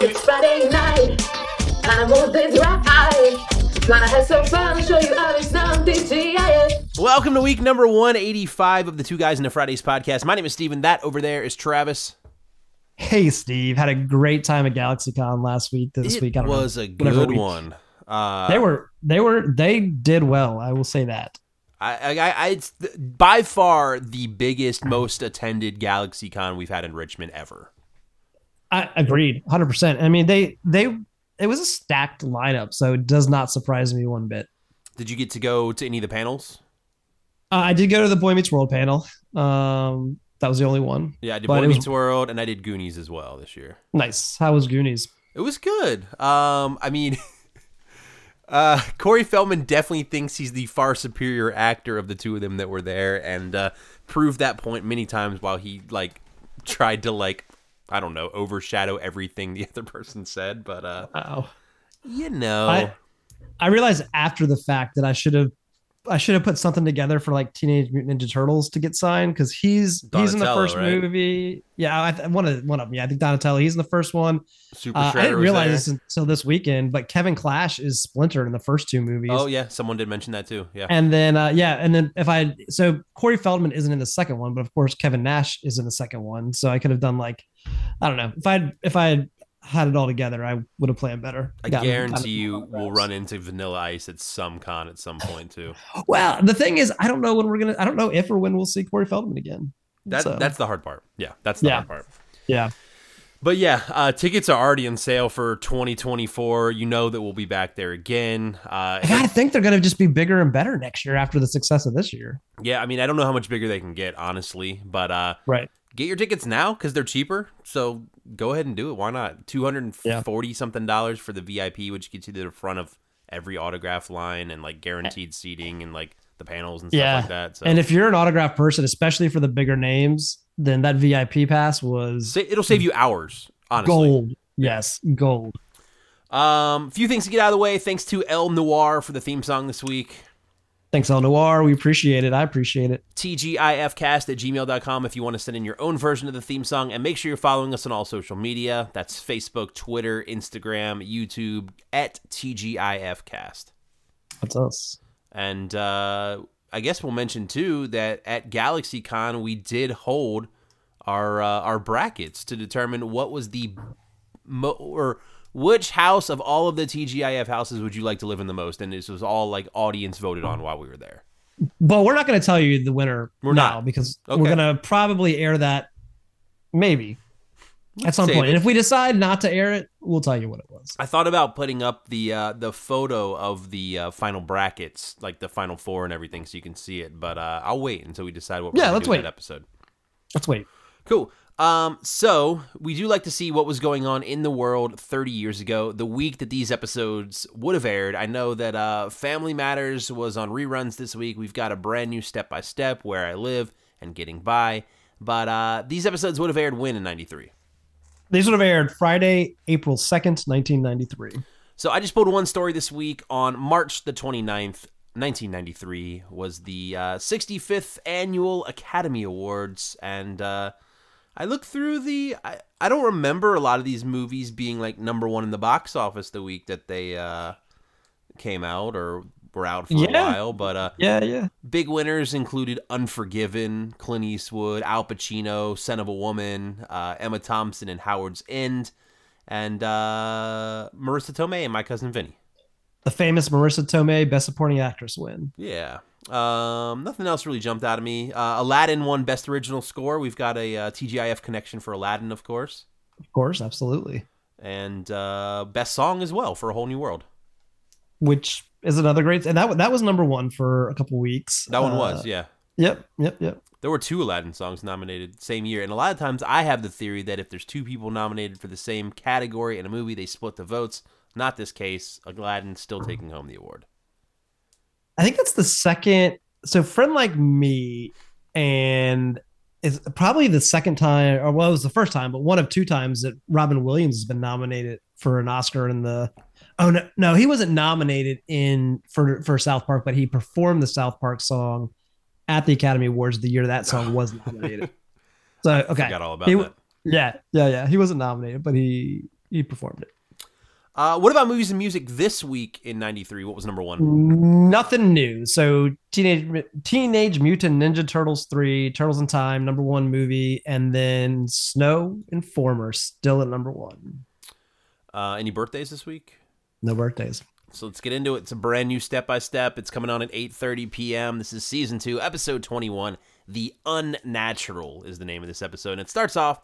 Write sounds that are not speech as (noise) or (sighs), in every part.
It's Friday night, and I'm on this ride. Gonna have some fun, show you how it's done, TGIF. Welcome to week number 185 of the Two Guys in the Fridays podcast. My name is Steven. That over there is Travis. Hey, Steve. Had a great time at GalaxyCon last week. This it week, I don't was know, a good one. Uh, They were, they were, they did well. I will say that. I, I, I, it's by far the biggest, most attended GalaxyCon we've had in Richmond ever. I agreed, hundred percent. I mean, they, they, it was a stacked lineup, so it does not surprise me one bit. Did you get to go to any of the panels? Uh, I did go to the Boy Meets World panel. Um, that was the only one. Yeah, I did But Boy it was- Meets World and I did Goonies as well this year. Nice. How was Goonies? It was good. Um, I mean, (laughs) uh, Corey Feldman definitely thinks he's the far superior actor of the two of them that were there, and uh, proved that point many times while he like tried to like I don't know overshadow everything the (laughs) other person said. But uh, Oh, you know, I, I realized after the fact that I should have, I should have put something together for like Teenage Mutant Ninja Turtles to get signed because he's he's in the first right? movie. Yeah, I th- one of one of them. Yeah, I think Donatello. He's in the first one. Super Uh, I didn't realize this until this weekend, but Kevin Clash is Splinter in the first two movies. Oh yeah, someone did mention that too. Yeah, And then uh, yeah, and then if I so Corey Feldman isn't in the second one, but of course Kevin Nash is in the second one. So I could have done like I don't know if I if I had had it all together, I would have planned better. I Gotten- guarantee you we'll run into Vanilla Ice at some con at some point too. (sighs) Well, the thing is, I don't know when we're gonna. I don't know if or when we'll see Corey Feldman again. That So, that's the hard part. Yeah, that's the Yeah. hard part. yeah. But yeah, uh, tickets are already on sale for 2024. You know that we'll be back there again. Uh, I gotta think they're gonna just be bigger and better next year after the success of this year. yeah, I mean, I don't know how much bigger they can get, honestly, but uh, Right. Get your tickets now because they're cheaper. So go ahead and do it. Why not? 240 something dollars for the VIP, which gets you to the front of every autograph line and like guaranteed seating and like the panels and stuff Yeah. like that. So And if you're an autograph person, especially for the bigger names, then that VIP pass was Sa- it'll save you hours, honestly. gold. Yes, gold. Um, a few things to get out of the way. Thanks to El Noir for the theme song this week. Thanks, El Noir. We appreciate it. I appreciate it. TGIFcast at gmail.com if you want to send in your own version of the theme song. And make sure you're following us on all social media. That's Facebook, Twitter, Instagram, YouTube, at TGIFcast. That's us. And uh, I guess we'll mention too that at GalaxyCon we did hold our uh, our brackets to determine what was the mo- or which house of all of the TGIF houses would you like to live in the most, and this was all like audience voted on while we were there. But we're not going to tell you the winner We're now not. because Okay. we're going to probably air that maybe at some point. it. And if we decide not to air it, we'll tell you what it was. I thought about putting up the uh, the photo of the uh, final brackets, like the final four and everything, so you can see it. But uh, I'll wait until we decide what we're Yeah, let's wait. that episode. Let's wait. Cool. Um, so we do like to see what was going on in the world 30 years ago, the week that these episodes would have aired. I know that uh, Family Matters was on reruns this week. We've got a brand new Step by Step, Where I Live, and Getting By. But uh, these episodes would have aired when in '93. These would have aired Friday, April 2nd, 1993. So I just pulled one story this week on March the 29th, 1993 was the uh, 65th annual Academy Awards and uh, I look through the I, I don't remember a lot of these movies being like number 1 in the box office the week that they uh, came out or were out for a while but uh, Yeah, yeah. Big winners included Unforgiven, Clint Eastwood, Al Pacino, Scent of a Woman, uh, Emma Thompson, and Howard's End, and uh, Marisa Tomei and My Cousin Vinny. The famous Marisa Tomei Best Supporting Actress win. Yeah. Um, nothing else really jumped out of me. Uh, Aladdin won Best Original Score. We've got a uh, TGIF connection for Aladdin, of course, Of course, absolutely. and uh, Best Song as well for A Whole New World. Which is another great and that that was number 1 for a couple weeks. That one Uh, was, yeah. Yep, yep, yep. There were two Aladdin songs nominated same year, and a lot of times I have the theory that if there's two people nominated for the same category in a movie, they split the votes. Not this case. Aladdin's still taking home the award. I think that's the second. So, friend like me, and it's probably the second time, or well, it was the first time, but one of two times that Robin Williams has been nominated for an Oscar in the. Oh no, no, he wasn't nominated in for for South Park, but he performed the South Park song at the Academy Awards the year that song was (laughs) nominated. So okay, Forgot all about He- that. yeah, yeah, yeah. He wasn't nominated, but he he performed it. Uh, what about movies and music this week in '93? What was number one? Nothing new. So teenage Teenage Mutant Ninja Turtles three, Turtles in Time, number one movie, and then Snow Informer still at number one. Uh, any birthdays this week? No birthdays. So let's get into it. It's a brand new step by step. It's coming on at 8:30 p.m. This is season 2, episode 21. The Unnatural is the name of this episode. And it starts off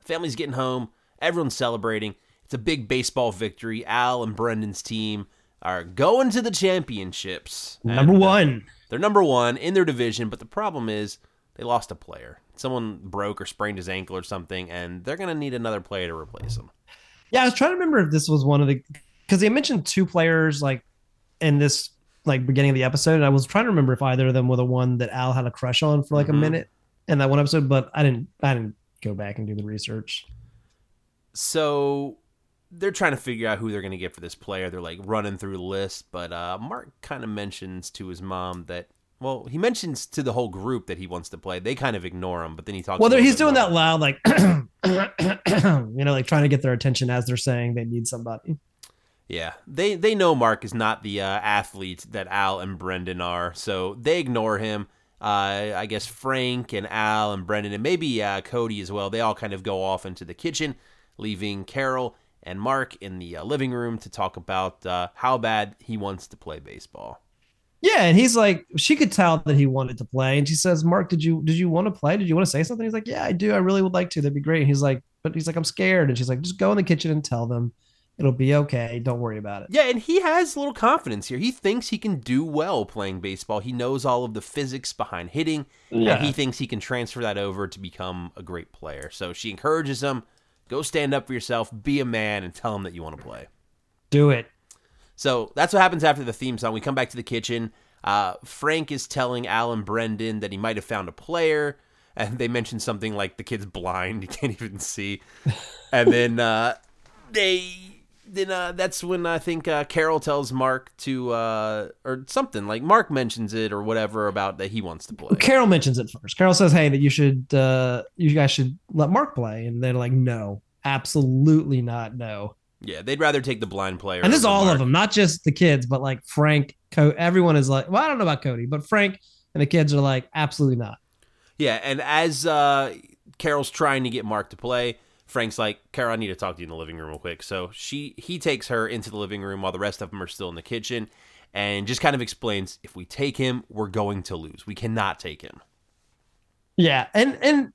family's getting home, everyone's celebrating. It's a big baseball victory. Al and Brendan's team are going to the championships. Number And, uh, one. they're number 1 in their division, but the problem is they lost a player. Someone broke or sprained his ankle or something, and they're going to need another player to replace him. Yeah, I was trying to remember if this was one of the because they mentioned two players like in this like beginning of the episode, and I was trying to remember if either of them were the one that Al had a crush on for like Mhm. a minute in that one episode, but I didn't I didn't go back and do the research. So they're trying to figure out who they're going to get for this player. They're like running through the list, but uh, Mark kind of mentions to his mom that, well, he mentions to the whole group that he wants to play. They kind of ignore him, but then he talks. Well, a they're- little he's doing more. that loud, like (clears throat) you know, like trying to get their attention as they're saying they need somebody. Yeah, they they know Mark is not the uh, athlete that Al and Brendan are, so they ignore him. Uh, I guess Frank and Al and Brendan and maybe uh, Cody as well. They all kind of go off into the kitchen, leaving Carol and Mark in the uh, living room to talk about uh, how bad he wants to play baseball. Yeah, and he's like, she could tell that he wanted to play, and she says, "Mark, did you did you want to play? Did you want to say something?" He's like, "Yeah, I do. I really would like to. That'd be great." And he's like, "But he's like, I'm scared," and she's like, "Just go in the kitchen and tell them it'll be okay. Don't worry about it." Yeah, and he has a little confidence here. He thinks he can do well playing baseball. He knows all of the physics behind hitting, and he thinks he can transfer that over to become a great player. So she encourages him, go stand up for yourself, be a man, and tell him that you want to play. do it. So that's what happens after the theme song. We come back to the kitchen. Uh, Frank is telling Al and Brendan that he might have found a player, and they mention something like the kid's blind; (laughs) he can't even see. And then uh, they, then uh, that's when I think uh, Carol tells Mark to, uh, or something like Mark mentions it or whatever about that he wants to play. Carol mentions it first. Carol says, "Hey, that you should, uh, you guys should let Mark play," and they're like, "No, absolutely not, no." Yeah, they'd rather take the blind player. And this is all Mark. of them, not just the kids, but like Frank, Co- everyone is like, well, I don't know about Cody, but Frank and the kids are like, absolutely not. Yeah, and as uh, Carol's trying to get Mark to play, Frank's like, "Carol, I need to talk to you in the living room real quick." So she he takes her into the living room while the rest of them are still in the kitchen, and just kind of explains, "If we take him, we're going to lose. We cannot take him." Yeah, and and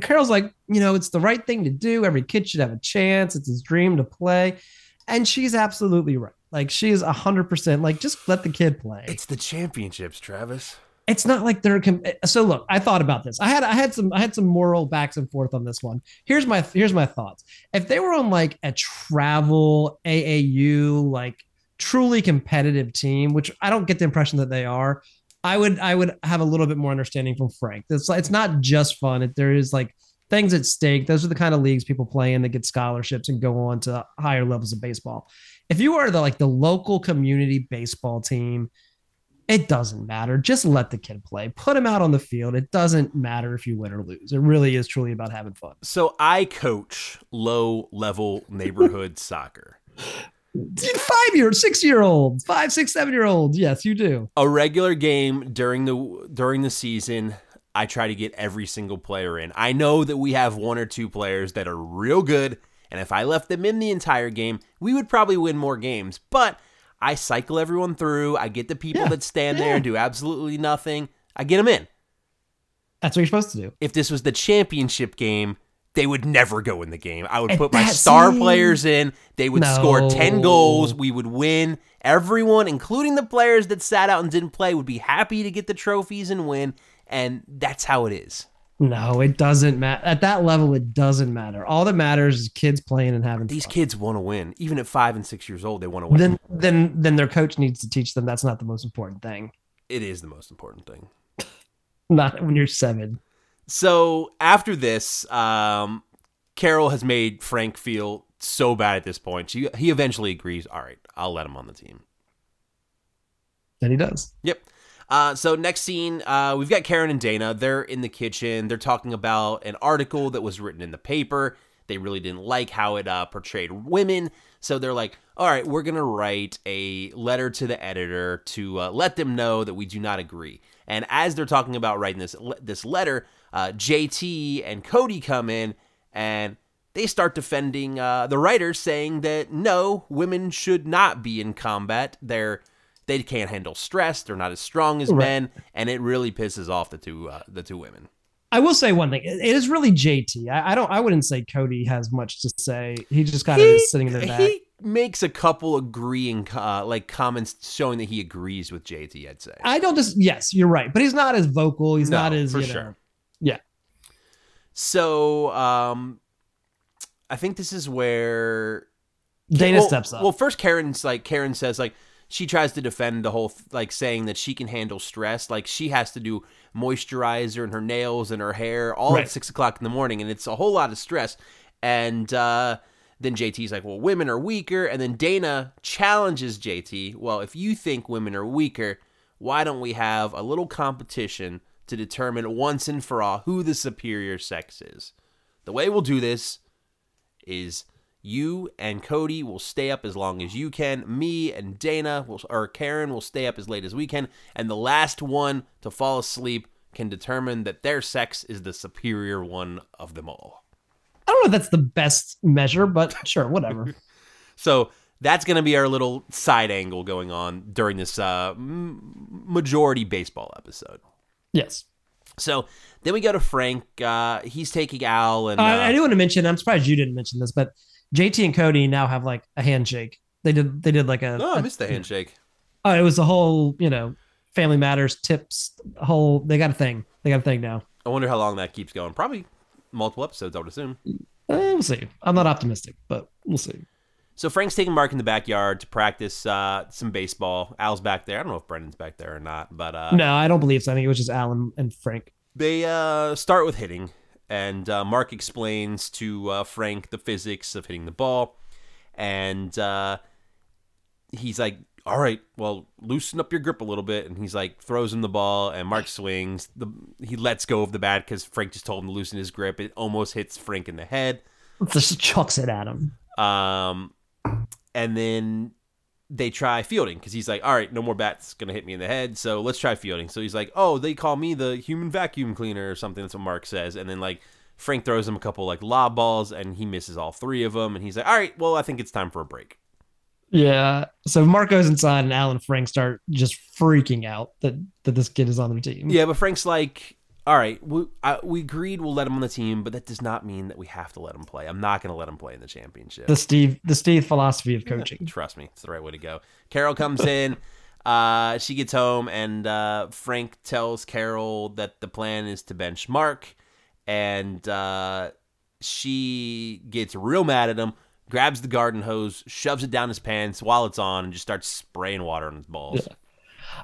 Carol's like, you know, it's the right thing to do. Every kid should have a chance. It's his dream to play, and she's absolutely right. Like she is hundred percent. Like just let the kid play. It's the championships, Travis. It's not like they're com- so look i thought about this. I had i had some i had some moral backs and forth on this one. Here's my here's my thoughts. If they were on like a travel aau like truly competitive team which i don't get the impression that they are i would i would have a little bit more understanding from frank. It's it's not just fun. It, there is like things at stake. Those are the kind of leagues people play in that get scholarships and go on to higher levels of baseball. If you are the like the local community baseball team it doesn't matter. Just let the kid play. Put him out on the field. It doesn't matter if you win or lose. It really is truly about having fun. So I coach low level neighborhood (laughs) soccer. Five year, six year olds, five, six, seven year olds. Yes, you do. A regular game during the during the season, I try to get every single player in. I know that we have one or two players that are real good, and if I left them in the entire game, we would probably win more games. But I cycle everyone through. I get the people Yeah, that stand yeah. there and do absolutely nothing. I get them in. That's what you're supposed to do. If this was the championship game, they would never go in the game. I would And put my star see? players in. They would score 10 goals. We would win. Everyone, including the players that sat out and didn't play, would be happy to get the trophies and win. And that's how it is. No, it doesn't matter. At that level, it doesn't matter. All that matters is kids playing and having These fun. kids want to win. Even at five and six years old, they want to win. Then, then, then their coach needs to teach them that's not the most important thing. it is the most important thing. (laughs) Not when you're seven. So after this, um, Carol has made Frank feel so bad at this point. She, he eventually agrees. All right, I'll let him on the team. Then he does. Yep. Uh, so next scene, uh, we've got Karen and Dana. They're in the kitchen. They're talking about an article that was written in the paper they really didn't like how it uh, portrayed women. So they're like, all right, we're to write a letter to the editor to uh, let them know that we do not agree. And as they're talking about writing this this letter, uh, JT and Cody come in and they start defending uh, the writer, saying that no, women should not be in combat. They're they can't handle stress. They're not as strong as Right. men, and it really pisses off the two uh, the two women. I will say one thing. It is really JT. I, I don't. I wouldn't say Cody has much to say. He just kind of is sitting in the back. he makes a couple agreeing uh, like comments showing that he agrees with JT. I'd say. I don't just. Yes, you're right. But he's not as vocal. He's No, not as for you know. sure. Yeah. So um, I think this is where Dana well, steps up. Well, first Karen's like Karen says like she tries to defend the whole like saying that she can handle stress. Like she has to do moisturizer and her nails and her hair all Right. at six o'clock in the morning, and it's a whole lot of stress. And uh, then JT's like, "Well, women are weaker." And then Dana challenges JT. Well, if you think women are weaker, why don't we have a little competition to determine once and for all who the superior sex is? The way we'll do this is you and Cody will stay up as long as you can. Me and Dana will, or Karen will stay up as late as we can, and the last one to fall asleep can determine that their sex is the superior one of them all. I don't know if that's the best measure, but sure, whatever. (laughs) So that's going to be our little side angle going on during this uh, majority baseball episode. yes. So then we go to Frank. Uh, he's taking Al, and Uh, uh, I do want to mention. I'm surprised you didn't mention this, but JT and Cody now have like a handshake. They did. They did like a. oh, I a- missed the handshake. Oh, it was the whole. You know, Family Matters tips. Whole. They got a thing. They got a thing now. I wonder how long that keeps going. Probably multiple episodes, I would assume. Eh, we'll see. I'm not optimistic, but we'll see. So Frank's taking Mark in the backyard to practice uh, some baseball. Al's back there. I don't know if Brendan's back there or not, but uh, no, I don't believe so. I think it was just Alan and Frank. they uh, start with hitting, and uh, Mark explains to uh, Frank the physics of hitting the ball, and uh, he's like, "All right, well, loosen up your grip a little bit." And he's like, throws him the ball, and Mark swings. The he lets go of the bat because Frank just told him to loosen his grip. It almost hits Frank in the head. Just chucks it at him. Um, and then they try fielding because he's like, all right, no more bats gonna hit me in the head, so let's try fielding. So he's like, oh, they call me the human vacuum cleaner or something. That's what Mark says. And then like Frank throws him a couple like lob balls, and he misses all three of them. And he's like, all right, well, I think it's time for a break. Yeah. So Mark goes inside, and Alan and Frank start just freaking out that that this kid is on their team. Yeah, but Frank's like, all right, we I, we agreed we'll let him on the team, but that does not mean that we have to let him play. I'm not gonna let him play in the championship. The Steve, the Steve philosophy of coaching. Trust me, it's the right way to go. Carol comes (laughs) in. Uh, she gets home, and uh, Frank tells Carol that the plan is to bench Mark, and uh, she gets real mad at him, grabs the garden hose, shoves it down his pants while it's on, and just starts spraying water on his balls. Yeah.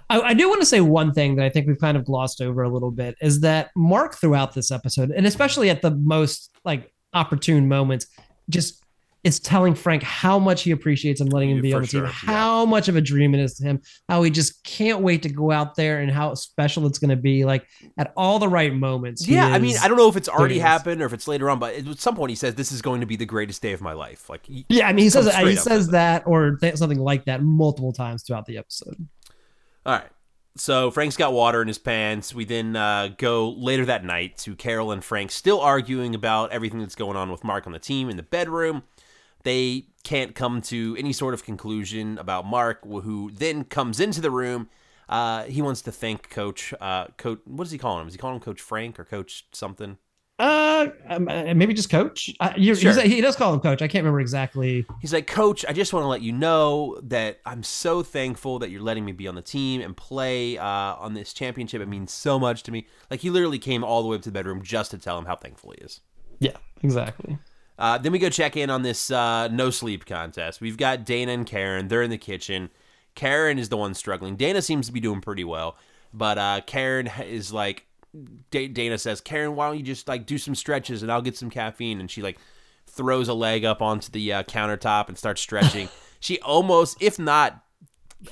I, I do want to say one thing that I think we've kind of glossed over a little bit is that Mark throughout this episode, and especially at the most like opportune moments, just is telling Frank how much he appreciates him letting him Yeah, be on the team, sure, yeah. how much of a dream it is to him, how he just can't wait to go out there and how special it's going to be. Like at all the right moments. Yeah, I mean, I don't know if it's already happened or if it's later on, but at some point he says this is going to be the greatest day of my life. Like, Yeah, I mean, he says he says with that or th- something like that multiple times throughout the episode. All right. So Frank's got water in his pants. We then uh, go later that night to Carol and Frank still arguing about everything that's going on with Mark on the team in the bedroom. They can't come to any sort of conclusion about Mark, who then comes into the room. Uh, he wants to thank Coach. Uh, Coach, what does he calling him? Is he calling him Coach Frank or Coach something? Uh, um, uh, maybe just coach. Uh, Sure. he does call him coach. I can't remember exactly. He's like, Coach, I just want to let you know that I'm so thankful that you're letting me be on the team and play uh, on this championship. It means so much to me. Like, he literally came all the way up to the bedroom just to tell him how thankful he is. Yeah, exactly. Uh, then we go check in on this uh, no sleep contest. We've got Dana and Karen. They're in the kitchen. Karen is the one struggling. Dana seems to be doing pretty well, but uh, Karen is like, Dana says, Karen, why don't you just like do some stretches and I'll get some caffeine? And she like throws a leg up onto the uh, countertop and starts stretching. (laughs) she almost, if not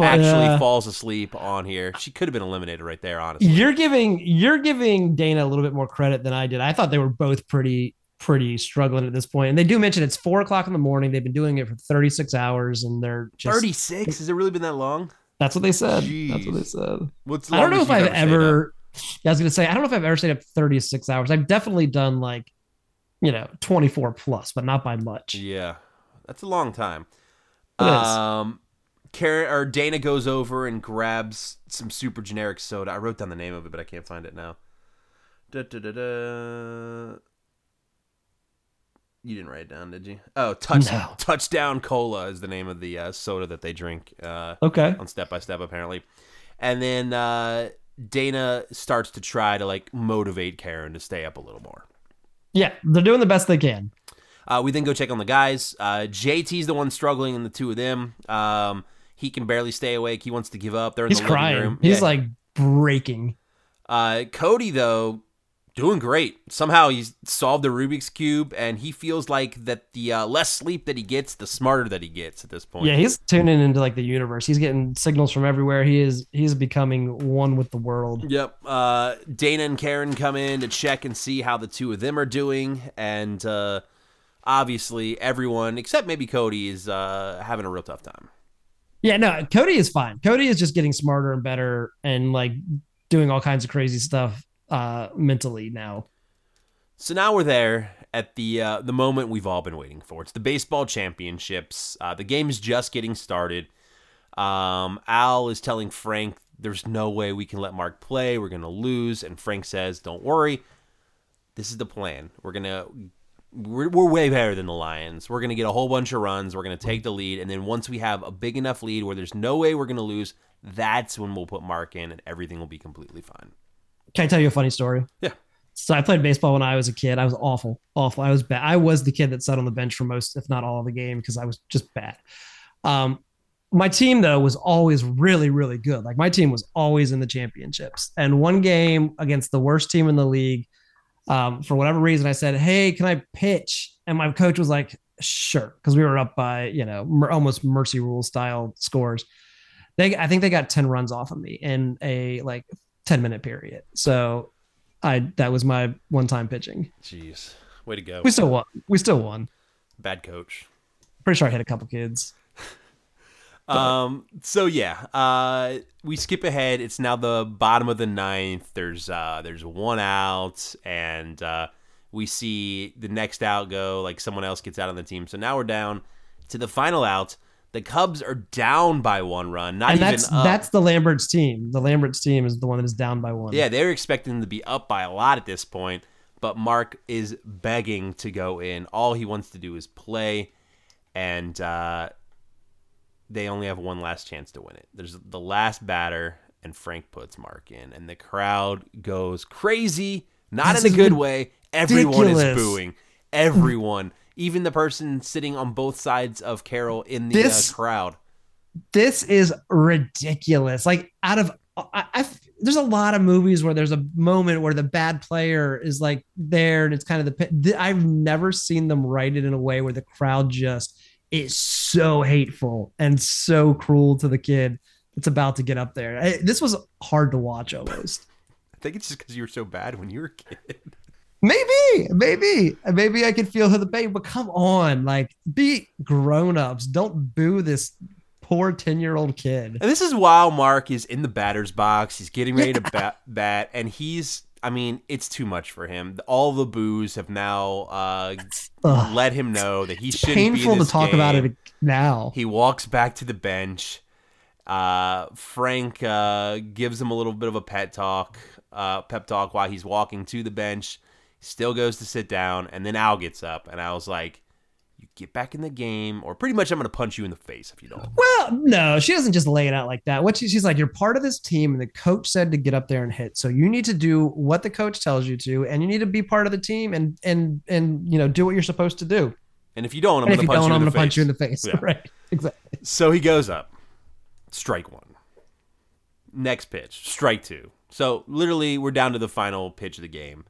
actually, Yeah. falls asleep on here. She could have been eliminated right there, honestly. You're giving you're giving Dana a little bit more credit than I did. I thought they were both pretty pretty struggling at this point. And they do mention it's four o'clock in the morning. They've been doing it for 36 hours and they're just 36? Has it really been that long? That's what they said. That's what they said. What's I don't know if I've you've stayed up? ever. Yeah, I was gonna say I don't know if I've ever stayed up 36 hours. I've definitely done like, you know, 24 plus, but not by much. Yeah, that's a long time. It. Um, Karen or Dana goes over and grabs some super generic soda. I wrote down the name of it, but I can't find it now. Da, da, da, da. You didn't write it down, did you? Oh, touch, No. touchdown cola is the name of the uh, soda that they drink. Uh, Okay. on Step by Step apparently. And then uh, Dana starts to try to like motivate Karen to stay up a little more. Yeah, they're doing the best they can. Uh, we then go check on the guys. Uh, JT's the one struggling in the two of them. Um, he can barely stay awake. He wants to give up. They're in He's the living room. He's Yeah. like breaking. uh, Cody though, doing great. Somehow he's solved the Rubik's cube, and he feels like that the uh, less sleep that he gets, the smarter that he gets at this point. Yeah, he's tuning into like the universe. He's getting signals from everywhere. He is he's becoming one with the world. Yep. Uh, Dana and Karen come in to check and see how the two of them are doing, and uh, obviously everyone except maybe Cody is uh, having a real tough time. Yeah, no, Cody is fine. Cody is just getting smarter and better and like doing all kinds of crazy stuff uh mentally now. So now we're there at the uh, the moment we've all been waiting for. It's the baseball championships. Uh, the game is just getting started. Um, Al is telling Frank, "There's no way we can let Mark play. We're gonna lose." And Frank says, "Don't worry. This is the plan. We're gonna." We're, we're way better than the Lions. We're going to get a whole bunch of runs. We're going to take the lead. And then once we have a big enough lead where there's no way we're going to lose, that's when we'll put Mark in and everything will be completely fine. Can I tell you a funny story? Yeah. So I played baseball when I was a kid. I was awful, awful. I was bad. I was the kid that sat on the bench for most, if not all, of the game because I was just bad. Um, my team though was always really, really good. Like my team was always in the championships. And one game against the worst team in the league, um, for whatever reason, I said, "Hey, can I pitch?" And my coach was like, "Sure," because we were up by you know almost mercy rule style scores. They, I think they got ten runs off of me in a like 10 minute period. So I that was my one time pitching. Jeez. Way to go. We still won. We still won. Bad coach. Pretty sure I hit a couple kids. (laughs) Um. So yeah. Uh. We skip ahead. It's now the bottom of the ninth. There's uh. There's one out, and uh, we see the next out go. Like someone else gets out on the team. So now we're down to the final out. The Cubs are down by one run. Not and even that's up. that's the Lambert's team. The Lambert's team is the one that is down by one. Yeah, they're expecting them to be up by a lot at this point, but Mark is begging to go in. All he wants to do is play, and uh, they only have one last chance to win it. There's the last batter, and Frank puts Mark in, and the crowd goes crazy. Not This in a good way. Everyone is booing. Everyone, even the person sitting on both sides of Carol in the This- uh, crowd. This is ridiculous. Like out of I, I there's a lot of movies where there's a moment where the bad player is like there and it's kind of the pit- I've never seen them write it in a way where the crowd just is so hateful and so cruel to the kid that's about to get up there. I- this was hard to watch almost. (laughs) I think it's just because you were so bad when you were a kid. Maybe, maybe, maybe I could feel the pain, but come on, like be grown-ups. Don't boo this poor 10-year-old kid. And this is while Mark is in the batter's box. He's getting ready to (laughs) bat, bat, and he's. I mean, it's too much for him. All the boos have now uh, Ugh. let him know that he It's shouldn't be in painful to talk about it now. He walks back to the bench. Uh, Frank uh, gives him a little bit of a pet talk, uh, pep talk while he's walking to the bench. Still goes to sit down, and then Al gets up, and Al's like, "You get back in the game, or pretty much I'm gonna punch you in the face if you don't." Well, no, she doesn't just lay it out like that. What she, she's like, you're part of this team, and the coach said to get up there and hit. So you need to do what the coach tells you to, and you need to be part of the team, and and and you know do what you're supposed to do. And if you don't, I'm gonna you punch you I'm in going the to punch face. you in the face. Yeah. (laughs) Right? Exactly. So he goes up. Strike one. Next pitch. Strike two. So literally, we're down to the final pitch of the game.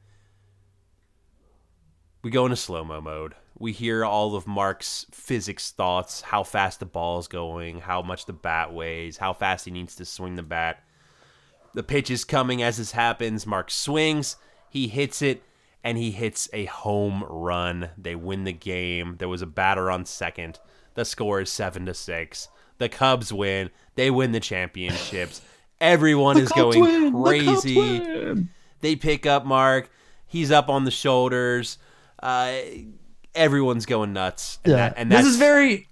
We go into slow mo mode. We hear all of Mark's physics thoughts how fast the ball is going, how much the bat weighs, how fast he needs to swing the bat. The pitch is coming as this happens. Mark swings, he hits it, and he hits a home run. They win the game. There was a batter on second. The score is seven to six. The Cubs win. They win the championships. Everyone The is Cubs going win! Crazy. win! They pick up Mark. He's up on the shoulders. Uh, everyone's going nuts. And Yeah, that- and this is very.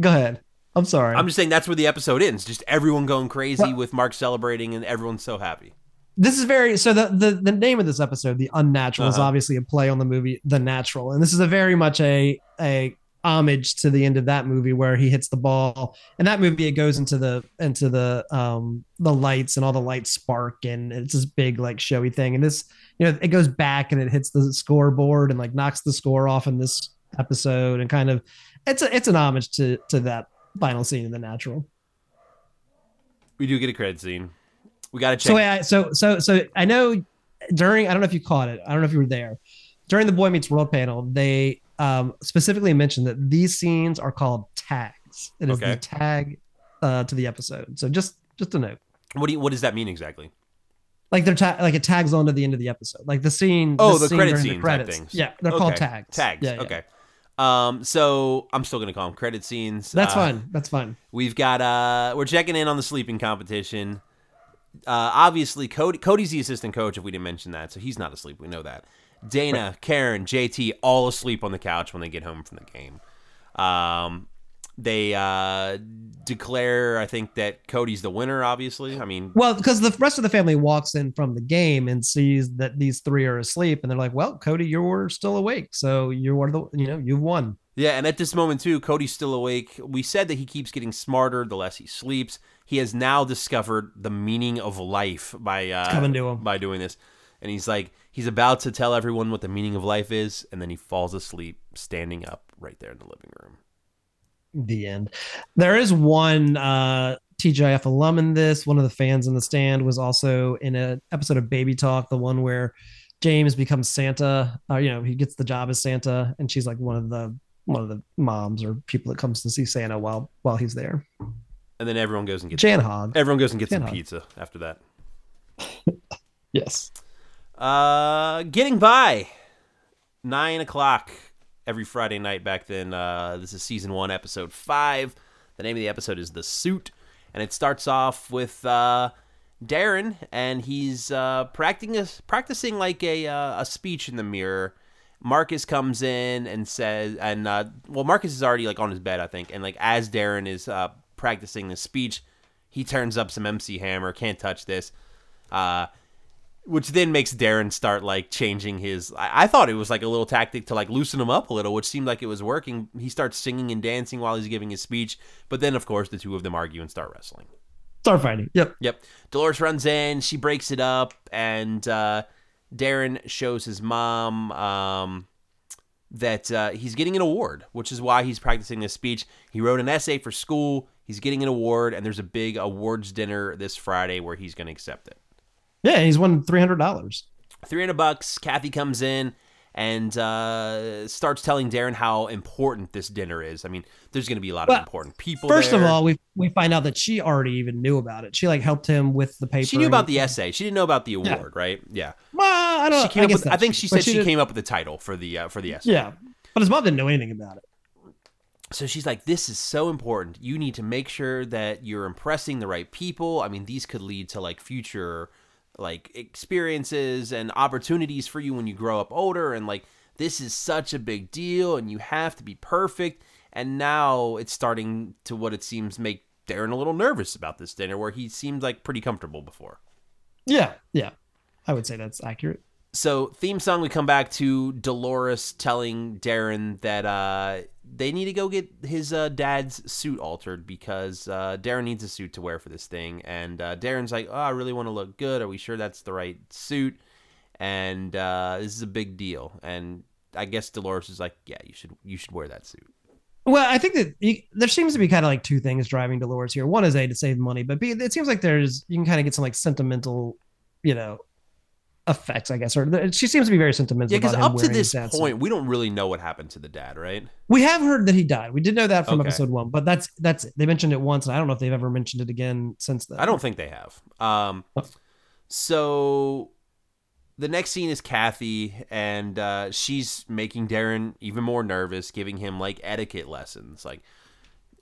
Go ahead. I'm sorry. I'm just saying that's where the episode ends. Just everyone going crazy Well- with Mark celebrating, and everyone's so happy. this is very so the, the the name of this episode the unnatural is Uh-huh. obviously a play on the movie the natural and this is a very much a a homage to the end of that movie where he hits the ball and that movie it goes into the into the um the lights and all the lights spark and it's this big like showy thing and this you know it goes back and it hits the scoreboard and like knocks the score off in this episode and kind of it's a it's an homage to to that final scene in the natural We do get a credit scene. We got to check. So I, so so so I know during I don't know if you caught it. I don't know if you were there during the Boy Meets World panel. They um, specifically mentioned that these scenes are called tags. It is Okay. the tag uh, to the episode. So just just a note, what do you, what does that mean exactly? like they're ta- like it tags onto the end of the episode, like the scene. Oh, the scene credit scene the credits. things. Yeah, they're called tags. Tags. Yeah, yeah. Okay. Um. So I'm still gonna call them credit scenes. That's Uh, fine. That's fine. We've got uh we're checking in on the sleeping competition. Uh obviously Cody Cody's the assistant coach if we didn't mention that, so he's not asleep. We know that. Dana, Karen, JT all asleep on the couch when they get home from the game. Um they uh declare I think that Cody's the winner obviously. I mean Well, because the rest of the family walks in from the game and sees that these three are asleep, and they're like, "Well, Cody, you're still awake, so you are one of the you know you've won." Yeah, and at this moment too, Cody's still awake. We said that he keeps getting smarter the less he sleeps. He has now discovered the meaning of life by uh, coming to him. by doing this, and he's like he's about to tell everyone what the meaning of life is, and then he falls asleep standing up right there in the living room. the end. There is one uh, TGIF alum in this. One of the fans in the stand was also in an episode of Baby Talk, the one where James becomes Santa. Uh, you know, he gets the job as Santa, and she's like one of the one of the moms or people that comes to see Santa while while he's there. And then everyone goes and gets Jan Hog. everyone goes and gets some Jan Hog. pizza after that. (laughs) Yes. Uh, getting by nine o'clock every Friday night back then. Uh, this is season one, episode five. The name of the episode is The Suit, and it starts off with uh, Darren, and he's uh, practicing practicing like a uh, a speech in the mirror. Marcus comes in and says, and uh, well, Marcus is already like on his bed, I think, and like as Darren is uh, practicing the speech, he turns up some MC Hammer. Can't touch this. Uh, which then makes Darren start like changing his. I, I thought it was like a little tactic to like loosen him up a little, which seemed like it was working. He starts singing and dancing while he's giving his speech, but then of course the two of them argue and start wrestling. Start fighting. Yep. Yep. Dolores runs in, she breaks it up, and uh, Darren shows his mom um, that uh, he's getting an award, which is why he's practicing this speech. He wrote an essay for school. He's getting an award, and there's a big awards dinner this Friday where he's going to accept it. Yeah, he's won three hundred dollars. 300 bucks. Kathy comes in and uh, starts telling Darren how important this dinner is. I mean, there's going to be a lot of important people. First of all, we we find out that she already even knew about it. She like helped him with the paper. she knew about the essay. She didn't know about the Yeah. award, right? Yeah. Well, I don't. She came I up with. I think she said she, did- came up with the title for the uh, for the essay. Yeah, but his mom didn't know anything about it. So she's like, "This is so important. You need to make sure that you're impressing the right people. I mean, these could lead to like future like experiences and opportunities for you when you grow up older and like this is such a big deal and you have to be perfect." And now it's starting to what it seems make Darren a little nervous about this dinner where he seemed like pretty comfortable before. Yeah, yeah, I would say that's accurate. So theme song, we come back to Dolores telling Darren that uh, they need to go get his uh, dad's suit altered because uh, Darren needs a suit to wear for this thing, and uh, Darren's like, "Oh, I really want to look good. Are we sure that's the right suit?" And uh, this is a big deal, and I guess Dolores is like, "Yeah, you should you should wear that suit." Well, I think that you, there seems to be kind of like two things driving Dolores here. One is a to save money, but b it seems like there's you can kind of get some like sentimental, you know, effects, I guess. Or she seems to be very sentimental. Yeah, because up to this his dad's suit. point, we don't really know what happened to the dad, right? we have heard that he died. We did know that from Okay. episode one, but that's that's it. they mentioned it once, and I don't know if they've ever mentioned it again since then. I don't think they have. Um, Oh. so the next scene is Kathy, and uh, she's making Darren even more nervous, giving him like etiquette lessons. Like,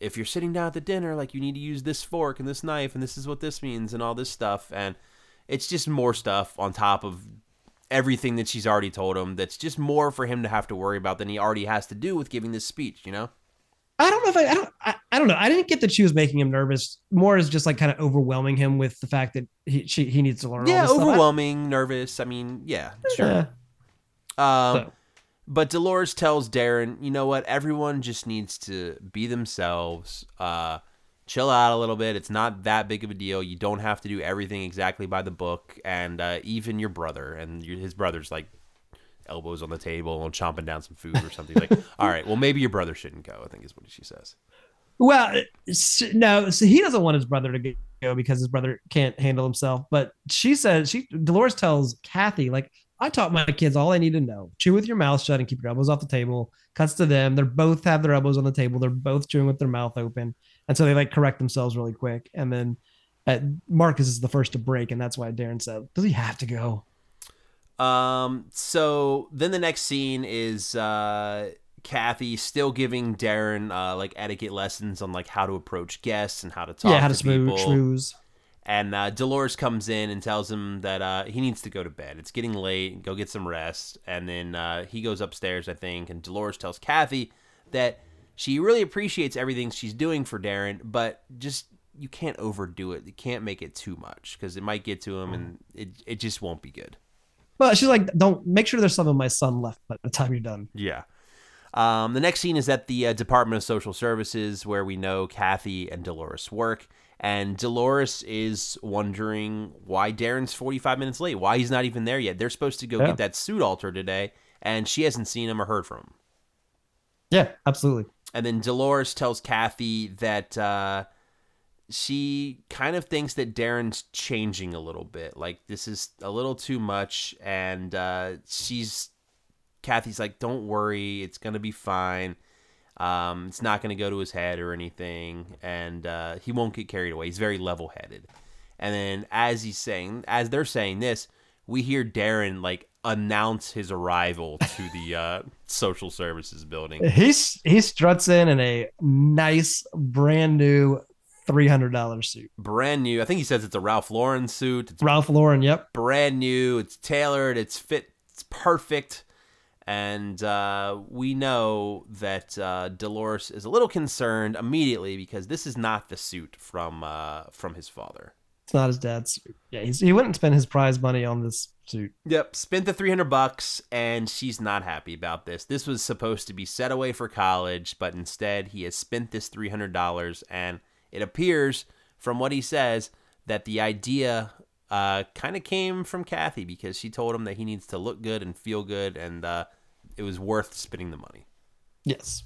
if you're sitting down at the dinner, like you need to use this fork and this knife, and this is what this means, and all this stuff. And it's just more stuff on top of everything that she's already told him. That's just more for him to have to worry about than he already has to do with giving this speech. You know? I don't know if I, I don't I, I don't know. I didn't get that she was making him nervous. More is just like kind of overwhelming him with the fact that he she, he needs to learn. Yeah, stuff. I- overwhelming, nervous. I mean, yeah, sure. Yeah. Um, So- But Dolores tells Darren, you know what? Everyone just needs to be themselves. Uh, chill out a little bit. It's not that big of a deal. You don't have to do everything exactly by the book. And uh, even your brother and your, his brother's like elbows on the table and chomping down some food or something. like, (laughs) all right, well, maybe your brother shouldn't go. I think is what she says. Well, no, so he doesn't want his brother to go because his brother can't handle himself. But she says she Dolores tells Kathy like I taught my kids all I need to know: chew with your mouth shut and keep your elbows off the table. Cuts to them; they're both have their elbows on the table. They're both chewing with their mouth open, and so they like correct themselves really quick. And then uh, Marcus is the first to break, and that's why Darren said, "Does he have to go?" Um. So then the next scene is uh, Kathy still giving Darren uh, like etiquette lessons on like how to approach guests and how to talk. yeah, how to to smooth people. schmooze. And uh, Dolores comes in and tells him that uh, he needs to go to bed. It's getting late. Go get some rest. And then uh, he goes upstairs, I think. And Dolores tells Kathy that she really appreciates everything she's doing for Darren, but just you can't overdo it. You can't make it too much because it might get to him and it, it just won't be good. But she's like, "Don't make sure there's some of my son left by the time you're done." Yeah. Um, the next scene is at the uh, Department of Social Services, where we know Kathy and Dolores work. And Dolores is wondering why Darren's 45 minutes late, why he's not even there yet. They're supposed to go Yeah. get that suit altered today, and she hasn't seen him or heard from him. Yeah, absolutely. And then Dolores tells Kathy that uh, she kind of thinks that Darren's changing a little bit. Like, this is a little too much. And uh, she's, Kathy's like, don't worry, it's to be fine. Um, it's not to go to his head or anything. And uh, he won't get carried away. He's very level headed. And then as he's saying, as they're saying this, we hear Darren like announce his arrival to the uh, social services building. He's he struts in in a nice brand new three hundred dollars suit. brand new. I think he says it's a Ralph Lauren suit. It's Ralph Lauren. Yep. brand new. It's tailored. It's fit. It's perfect. And uh, we know that uh, Dolores is a little concerned immediately because this is not the suit from uh, from his father. It's not his dad's suit. Yeah, he's, he wouldn't spend his prize money on this suit. Yep, spent the 300 bucks and she's not happy about this. This was supposed to be set away for college, but instead he has spent this $300 and it appears from what he says that the idea uh, kind of came from Kathy because she told him that he needs to look good and feel good and uh, it was worth spending the money. Yes.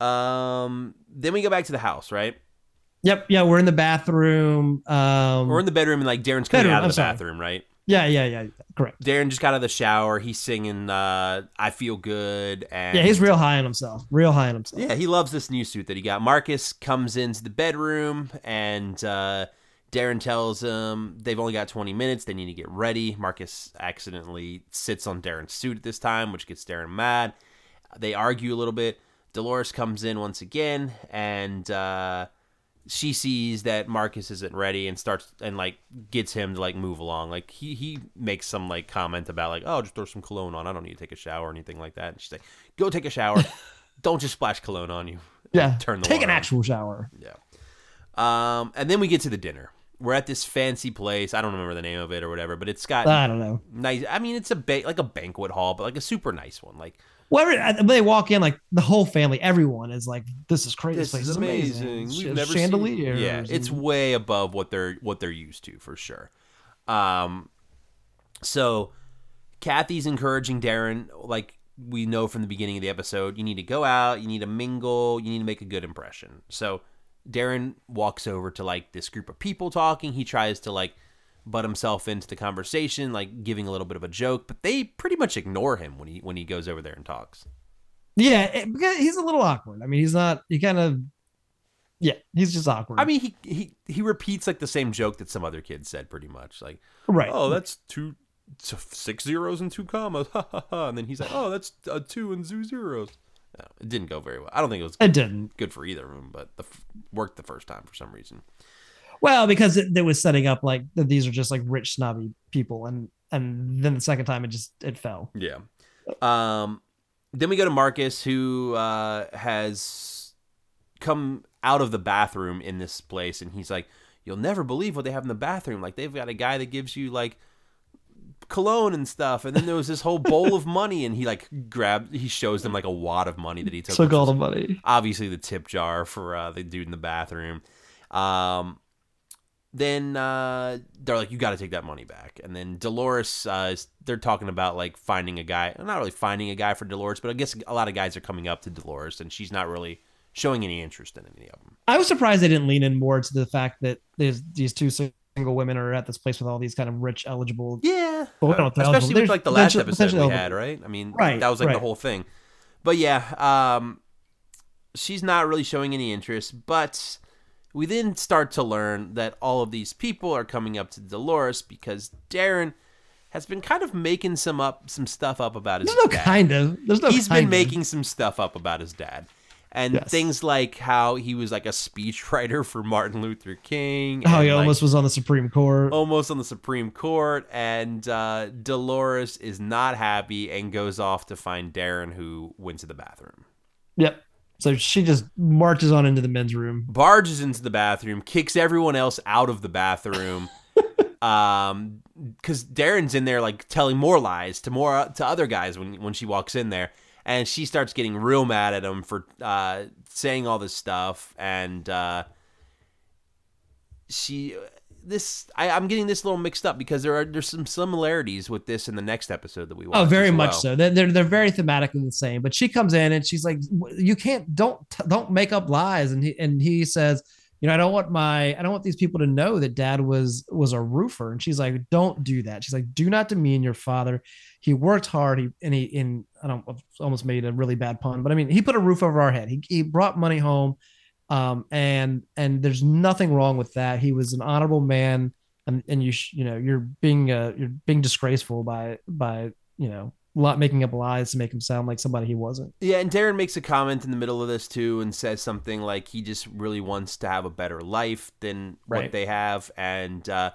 Um, then we go back to the house, right? Yep. Yeah, we're in the bathroom. Um, We're in the bedroom and like Darren's coming Bedroom, out of I'm the sorry. bathroom, right? Yeah, yeah, yeah. Correct. Darren just got out of the shower. He's singing uh, "I Feel Good," and Yeah, he's real high on himself. Real high on himself. Yeah, he loves this new suit that he got. Marcus comes into the bedroom and uh, Darren tells him they've only got 20 minutes. They need to get ready. Marcus accidentally sits on Darren's suit at this time, which gets Darren mad. They argue a little bit. Dolores comes in once again and uh, she sees that Marcus isn't ready and starts and like gets him to like move along. Like he he makes some like comment about like oh just throw some cologne on. I don't need to take a shower or anything like that. And she's like go take a shower. (laughs) don't just splash cologne on you. Yeah. Turn the Take an on. actual shower. Yeah. Um, and then we get to the dinner. We're at this fancy place. I don't remember the name of it or whatever, but it's got I don't know. nice. I mean, it's a ba- like a banquet hall, but like a super nice one. Like Well, every, uh, they walk in, like the whole family, everyone is like, "This is crazy. this place is amazing. We've never chandeliers. Seen... Yeah, and- it's way above what they're what they're used to for sure. Um, so Kathy's encouraging Darren, like we know from the beginning of the episode, you need to go out, you need to mingle, you need to make a good impression. So Darren walks over to like this group of people talking. He tries to like butt himself into the conversation, like giving a little bit of a joke, but they pretty much ignore him when he when he goes over there and talks. yeah, it- because he's a little awkward. I mean, he's not. He kind of. Yeah, he's just awkward. I mean, he he he repeats like the same joke that some other kids said, pretty much. Like, right? oh, that's two, six zeros and two commas, ha ha ha. And then he's like, oh, that's a two and two zeros. No, it didn't go very well. I don't think it was It didn't. good for either of them, but the f- worked the first time for some reason. Well, because it, it was setting up like that these are just like rich snobby people, and and then the second time it just it fell. Yeah. Um, then we go to Marcus, who uh, has come out of the bathroom in this place, and he's like, "You'll never believe what they have in the bathroom. Like they've got a guy that gives you like cologne and stuff, and then there was this whole bowl of money, and he like grabbed, he shows them like a wad of money that he took. So which all the money. obviously the tip jar for uh, the dude in the bathroom. Um, then uh, they're like, "You got to take that money back." And then Dolores, uh, is, they're talking about like finding a guy. Not really finding a guy for Dolores, but I guess a lot of guys are coming up to Dolores, and she's not really showing any interest in any of them. I was surprised they didn't lean in more to the fact that there's these two single women are at this place with all these kind of rich, eligible. Yeah, Well, know especially with like the last episode we had, right? I mean, Right, that was like the whole thing. But yeah, um, she's not really showing any interest. But we then start to learn that all of these people are coming up to Dolores because Darren has been kind of making some up some stuff up about his dad. There's no kind of. There's no. He's been of. making some stuff up about his dad. And Yes. things like how he was like a speechwriter for Martin Luther King. How and, he like, almost was on the Supreme Court. almost on the Supreme Court, and uh, Dolores is not happy and goes off to find Darren, who went to the bathroom. Yep. So she just marches on into the men's room. Barges into the bathroom, kicks everyone else out of the bathroom, (laughs) um, because Darren's in there like telling more lies to more to other guys when when she walks in there, and she starts getting real mad at him for uh, saying all this stuff, and uh, she this I, I'm getting this a little mixed up because there are there's some similarities with this in the next episode that we oh, watch. Oh, very much well. so. They're, they're they're very thematically the same. But she comes in and she's like, "You can't don't don't make up lies." And he and he says, "You know, I don't want my I don't want these people to know that Dad was was a roofer." And she's like, "Don't do that." She's like, "Do not demean your father. He worked hard. He and he in I don't I've almost made a really bad pun, but I mean, he put a roof over our head. He he brought money home." Um, and and there's nothing wrong with that. He was an honorable man, and and you sh- you know you're being uh you're being disgraceful by by you know lot making up lies to make him sound like somebody he wasn't. Yeah, and Darren makes a comment in the middle of this too and says something like he just really wants to have a better life than what they have. And uh,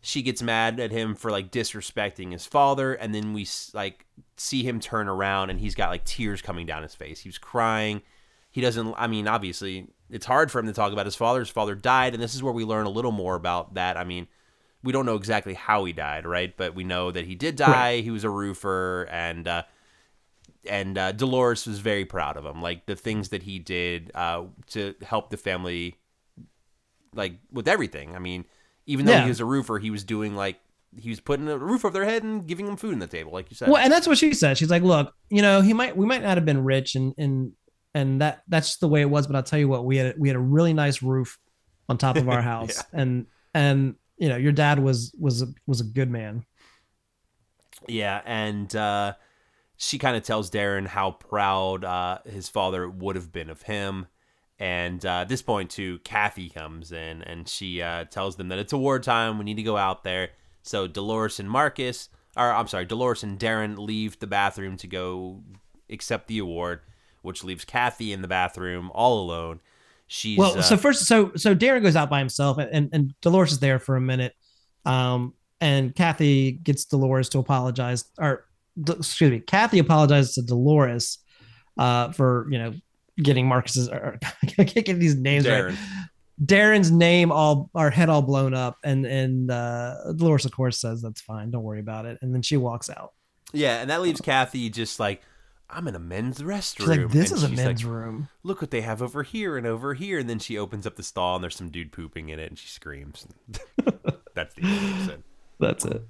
she gets mad at him for like disrespecting his father. And then we like see him turn around and he's got like tears coming down his face. He was crying. He doesn't, I mean, obviously, it's hard for him to talk about his father. His father died. And this is where we learn a little more about that. I mean, we don't know exactly how he died, right? But we know that he did die. He was a roofer, and uh, and uh, Dolores was very proud of him. Like the things that he did uh, to help the family, like with everything. I mean, even though Yeah. he was a roofer, he was doing like he was putting a roof over their head and giving them food on the table, like you said. Well, and that's what she said. She's like, "Look, you know, he might we might not have been rich, and and and that that's the way it was. But I'll tell you what, we had we had a really nice roof on top of our (laughs) house, and and you know, your dad was was a, was a good man. Yeah, and uh, she kind of tells Darren how proud uh, his father would have been of him. And uh, at this point, too, Kathy comes in and she uh, tells them that it's award time. We need to go out there. So Dolores and Marcus, or I'm sorry, Dolores and Darren leave the bathroom to go accept the award, which leaves Kathy in the bathroom all alone. She's Well, uh, so first, so so Darren goes out by himself, and and Dolores is there for a minute, um, and Kathy gets Dolores to apologize, or excuse me, Kathy apologizes to Dolores, uh, for you know getting Marcus's, or, (laughs) I can't get these names right. Darren's name all our head all blown up, and and uh, Dolores of course says that's fine, don't worry about it, and then she walks out. Yeah, and that leaves Kathy just like, I'm in a men's restroom. She's like, "This And is a she's like, men's room." look what they have over here and over here. And then she opens up the stall and there's some dude pooping in it and she screams. (laughs) That's the end the episode. That's it.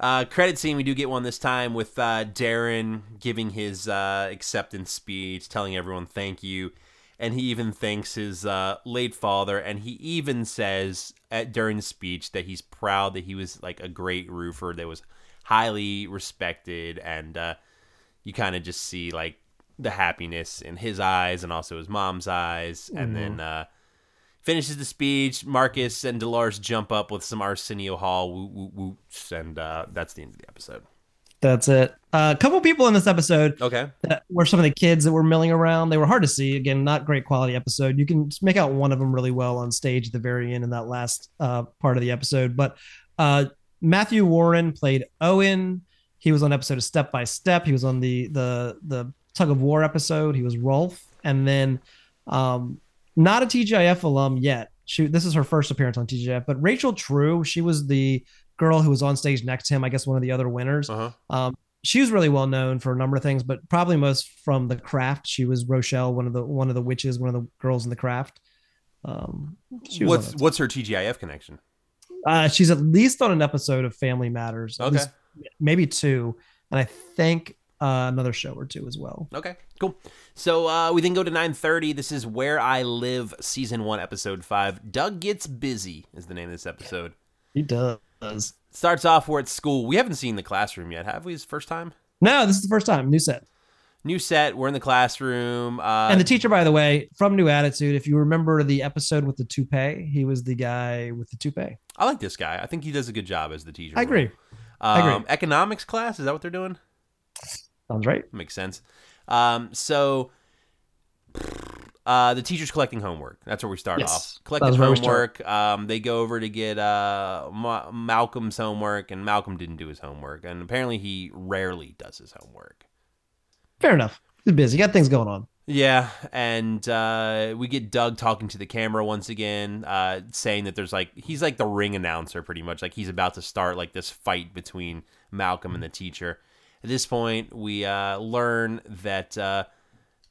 Uh, credit scene, we do get one this time with uh, Darren giving his uh, acceptance speech, telling everyone thank you. And he even thanks his uh, late father. And he even says at, during the speech that he's proud that he was like a great roofer that was highly respected. And uh, you kind of just see like the happiness in his eyes and also his mom's eyes. And then uh, finishes the speech. Marcus and Dolores jump up with some Arsenio Hall woo woo woots, and uh, that's the end of the episode. That's it. Uh, a couple people in this episode Okay. that were some of the kids that were milling around. They were hard to see. Again, not great quality episode. You can make out one of them really well on stage at the very end in that last uh, part of the episode. But uh, Matthew Warren played Owen. He was on episode of Step by Step. He was on the the the tug of war episode. He was Rolf, and then um, not a TGIF alum yet. She this is her first appearance on TGIF. But Rachel True, she was the girl who was on stage next to him. I guess one of the other winners. Uh huh. Um, she was really well known for a number of things, but probably most from the craft. She was Rochelle, one of the one of the witches, one of the girls in the craft. Um, What's what's her TGIF connection? uh, she's at least on an episode of Family Matters, Okay. Maybe two, and I think uh, another show or two as well. Okay, cool. So uh, we then go to 9:30. This is Where I Live, season one, episode five. Doug gets busy is the name of this episode. He does. Starts off we're at school. We haven't seen the classroom yet, have we? The first time. No, this is the first time new set. New set. We're in the classroom. Uh, and the teacher, by the way, from New Attitude. If you remember the episode with the toupee, he was the guy with the toupee. I like this guy. I think he does a good job as the teacher. I agree. Um. Economics class. Is that what they're doing? Sounds right. Makes sense. Um, so uh, the teacher's collecting homework. That's where we start Yes, off. Collecting was where we start. homework. Um, they go over to get uh, Ma- Malcolm's homework, and Malcolm didn't do his homework, and apparently he rarely does his homework. Fair enough. He's busy. Got things going on. Yeah, and uh, we get Doug talking to the camera once again, uh, saying that there's like he's like the ring announcer, pretty much. Like he's about to start like this fight between Malcolm and the teacher. At this point, we uh, learn that uh,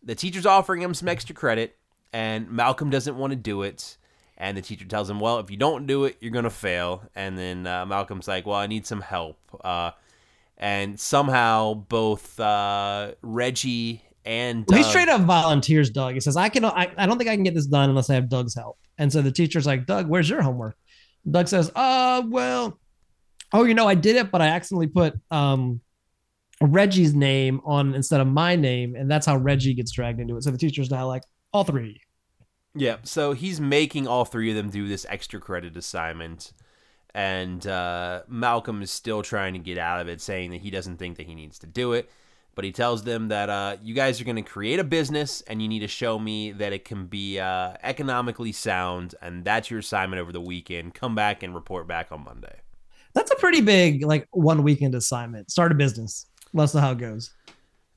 the teacher's offering him some extra credit, and Malcolm doesn't want to do it. And the teacher tells him, "Well, if you don't do it, you're gonna fail." And then uh, Malcolm's like, "Well, I need some help." Uh, and somehow both Reggie and he Doug- straight up volunteers Doug. He says, I can I, I don't think I can get this done unless I have Doug's help. And so the teacher's like, Doug, where's your homework? Doug says, uh, well, oh, you know, I did it, but I accidentally put um Reggie's name on instead of my name, and that's how Reggie gets dragged into it. So the teacher's now like, all three. Yeah, so he's making all three of them do this extra credit assignment, and uh, Malcolm is still trying to get out of it, saying that he doesn't think that he needs to do it. But he tells them that uh, you guys are going to create a business, and you need to show me that it can be uh, economically sound, and that's your assignment over the weekend. Come back and report back on Monday. That's a pretty big like one weekend assignment. Start a business. Let us know how it goes.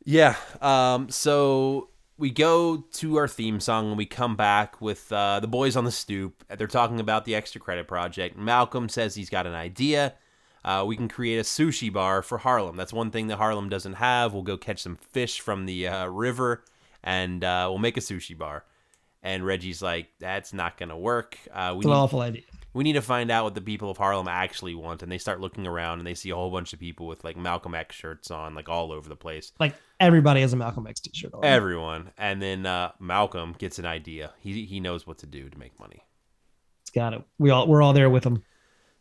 Yeah. Um, so we go to our theme song and we come back with uh, the boys on the stoop. They're talking about the extra credit project. Malcolm says he's got an idea. Uh, we can create a sushi bar for Harlem. That's one thing that Harlem doesn't have. We'll go catch some fish from the uh, river and uh, we'll make a sushi bar. And Reggie's like, that's not going to work. Uh, we It's an need awful idea. we need to find out what the people of Harlem actually want. And they start looking around and they see a whole bunch of people with like Malcolm X shirts on, like all over the place. Like everybody has a Malcolm X t-shirt on. Everyone. And then uh, Malcolm gets an idea. He he knows what to do to make money. He's got it. We all we're all there with him.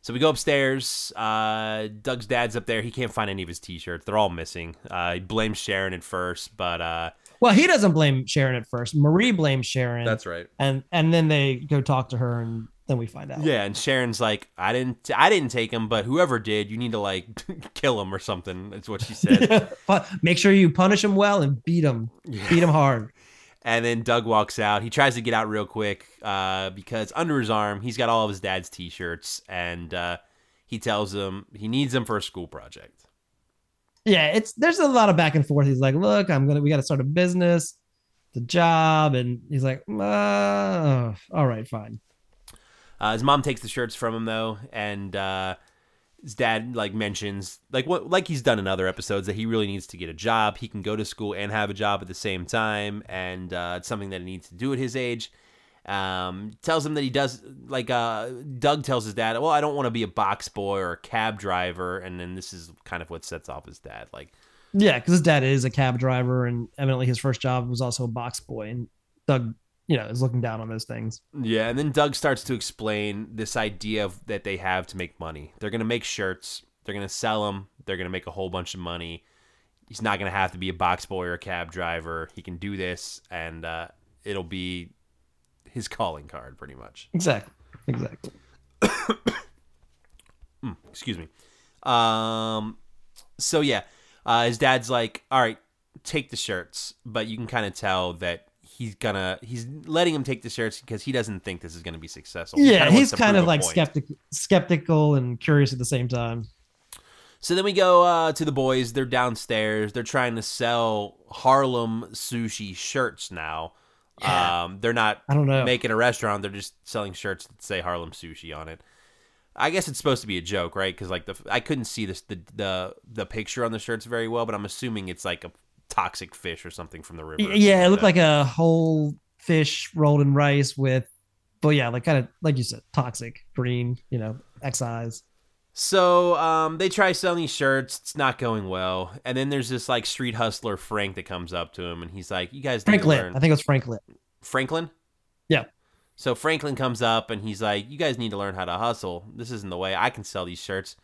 So we go upstairs. Uh, Doug's dad's up there. He can't find any of his t-shirts. They're all missing. Uh, he blames Sharon at first, but uh, Well, he doesn't blame Sharon at first. Marie blames Sharon. That's right. and and then they go talk to her and then we find out. Yeah, and Sharon's like, I didn't, I didn't take him, but whoever did, you need to like (laughs) kill him or something. That's what she said. (laughs) but make sure you punish him well and beat him. Beat him hard. (laughs) And then Doug walks out. He tries to get out real quick uh, because under his arm, he's got all of his dad's t shirts. And uh, he tells him he needs them for a school project. Yeah, it's there's a lot of back and forth. He's like, "Look, I'm gonna we got to start a business, the job," and he's like, uh, "All right, fine." Uh, his mom takes the shirts from him, though. And uh, his dad like mentions like what like he's done in other episodes that he really needs to get a job. He can go to school and have a job at the same time, and uh, it's something that he needs to do at his age. Um, tells him that he does like uh, Doug tells his dad, "Well, I don't want to be a box boy or a cab driver," and then this is kind of what sets off his dad. Like, Yeah, because his dad is a cab driver, and evidently his first job was also a box boy. And Doug, you know, is looking down on those things. Yeah, and then Doug starts to explain this idea of, that they have to make money. They're going to make shirts, they're going to sell them, they're going to make a whole bunch of money. He's not going to have to be a box boy or a cab driver. He can do this, and uh, it'll be his calling card, pretty much. Exactly. Exactly. (coughs) Excuse me. Um, so yeah, uh, his dad's like, all right, take the shirts, but you can kind of tell that he's gonna he's letting him take the shirts because he doesn't think this is gonna be successful. He Yeah, kinda he's kind of like point. skeptic, skeptical and curious at the same time. So then we go uh, to the boys. They're downstairs. They're trying to sell Harlem sushi shirts now. Yeah. Um, they're not I don't know. making a restaurant. They're just selling shirts that say Harlem Sushi on it. I guess it's supposed to be a joke, right? Because like the I couldn't see this the the the picture on the shirts very well, but I'm assuming it's like a toxic fish or something from the river. yeah, it looked like a whole fish rolled in rice with, but yeah, like kind of like you said, toxic green, you know, excise. So um, they try selling these shirts. It's not going well, and then there's this like street hustler Frank that comes up to him, and he's like, "You guys need to Franklin, learn." I think it was Franklin. Franklin. Yeah. So Franklin comes up and he's like, "You guys need to learn how to hustle. This isn't the way I can sell these shirts.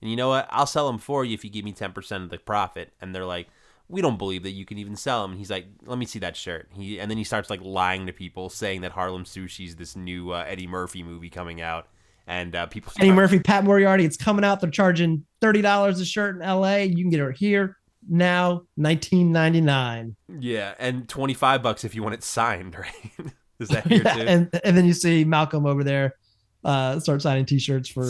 And you know what? I'll sell them for you if you give me ten percent of the profit." And they're like, "We don't believe that you can even sell them." And he's like, "Let me see that shirt." He and then he starts like lying to people, saying that Harlem Sushi's this new uh, Eddie Murphy movie coming out, and uh, people. Eddie Murphy, Pat Morita. It's coming out. They're charging thirty dollars a shirt in L.A. You can get it here now, nineteen ninety nine. Yeah, and twenty five bucks if you want it signed, (laughs) right? Is that (laughs) here Yeah, too? and and then you see Malcolm over there uh, start signing T-shirts for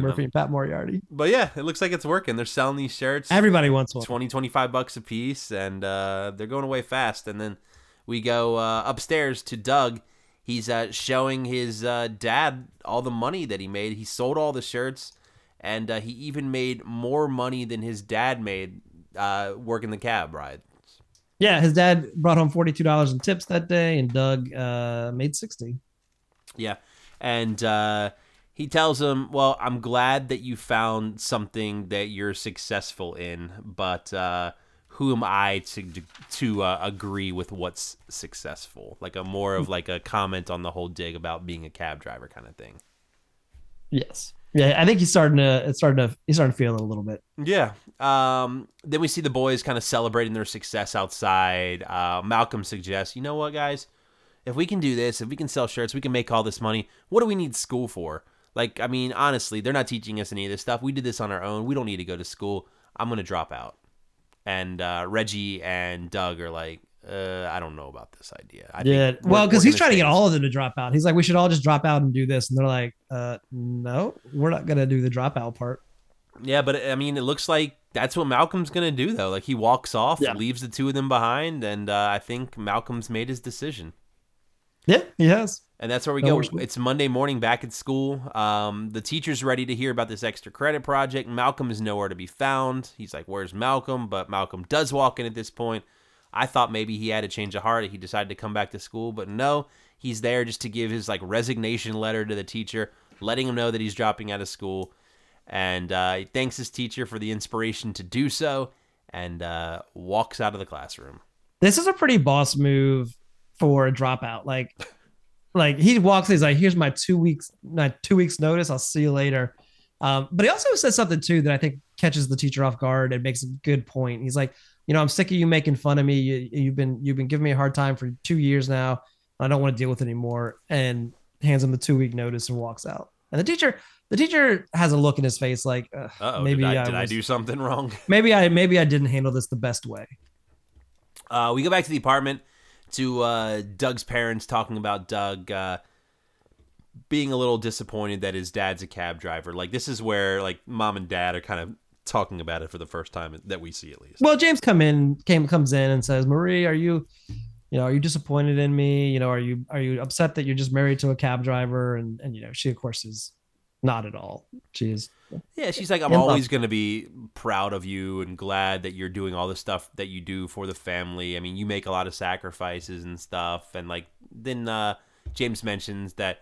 Murphy and Pat Morita. but yeah, it looks like it's working. They're selling these shirts. Everybody wants one. 20 25 bucks a piece and uh, they're going away fast and then we go uh, upstairs to doug he's uh, showing his uh, dad all the money that he made he sold all the shirts and uh, he even made more money than his dad made uh, working the cab ride Yeah, his dad brought home forty two dollars in tips that day, and Doug uh, made sixty. Yeah. And uh, he tells him, Well, I'm glad that you found something that you're successful in, but uh, who am I to to uh, agree with what's successful? Like a more of like a comment on the whole dig about being a cab driver kind of thing. Yes. Yeah, I think he's starting to. It's starting to. He's starting to feel it a little bit. Yeah. Um, then we see the boys kind of celebrating their success outside. Uh, Malcolm suggests, you know what, guys? If we can do this, if we can sell shirts, we can make all this money. What do we need school for? Like, I mean, honestly, they're not teaching us any of this stuff. We did this on our own. We don't need to go to school. I'm going to drop out. And uh, Reggie and Doug are like, uh, I don't know about this idea. I think yeah. we're- Well, because he's trying to get all of them to drop out. He's like, we should all just drop out and do this, and they're like, uh, no, we're not gonna do the dropout part. Yeah, but I mean, it looks like that's what Malcolm's gonna do, though. Like he walks off, Yeah. leaves the two of them behind, and uh, I think Malcolm's made his decision. Yeah, he has. And that's where we No go. It's Monday morning back at school. Um, the teacher's ready to hear about this extra credit project. Malcolm is nowhere to be found. He's like, "Where's Malcolm?" But Malcolm does walk in at this point. I thought maybe he had a change of heart. He decided to come back to school, but no, he's there just to give his like resignation letter to the teacher, letting him know that he's dropping out of school. And uh, he thanks his teacher for the inspiration to do so, and uh, walks out of the classroom. This is a pretty boss move for a dropout. Like, like he walks. He's like, "Here's my two weeks, my two weeks notice. I'll see you later." Um, but he also said something too that I think catches the teacher off guard and makes a good point. He's like, "You know, I'm sick of you making fun of me. You, you've been you've been giving me a hard time for two years now. I don't want to deal with it anymore." And hands him the two week notice and walks out. And the teacher, the teacher has a look in his face like, Uh-oh, maybe did, I, I, did I do something wrong? maybe I maybe I didn't handle this the best way." Uh, we go back to the apartment to uh, Doug's parents talking about Doug uh, being a little disappointed that his dad's a cab driver. Like this is where like mom and dad are kind of talking about it for the first time that we see at least. Well, James come in came comes in and says, "Marie, are you, you know, are you disappointed in me? You know, are you are you upset that you're just married to a cab driver?" And and you know, she of course is not at all. She is Yeah, she's like, I'm In always going to be proud of you and glad that you're doing all the stuff that you do for the family. I mean, you make a lot of sacrifices and stuff. And like, then uh, James mentions that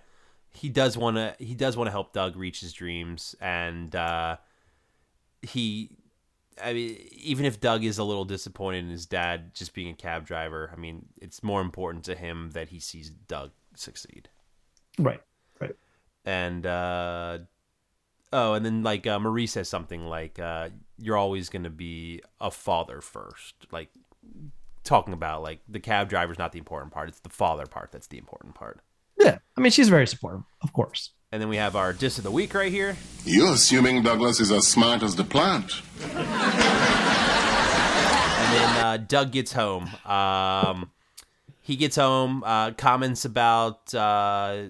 he does want to he does want to help Doug reach his dreams, and uh, he. I mean, even if Doug is a little disappointed in his dad just being a cab driver, I mean, it's more important to him that he sees Doug succeed Right. right. and uh oh and then like uh, marie says something like uh you're always gonna be a father first like talking about like the cab driver's not the important part it's the father part that's the important part Yeah, I mean, she's very supportive, of course. And then we have our diss of the week right here. You're assuming Douglas is as smart as the plant. And then uh, Doug gets home. Um, he gets home, uh, comments about. Uh,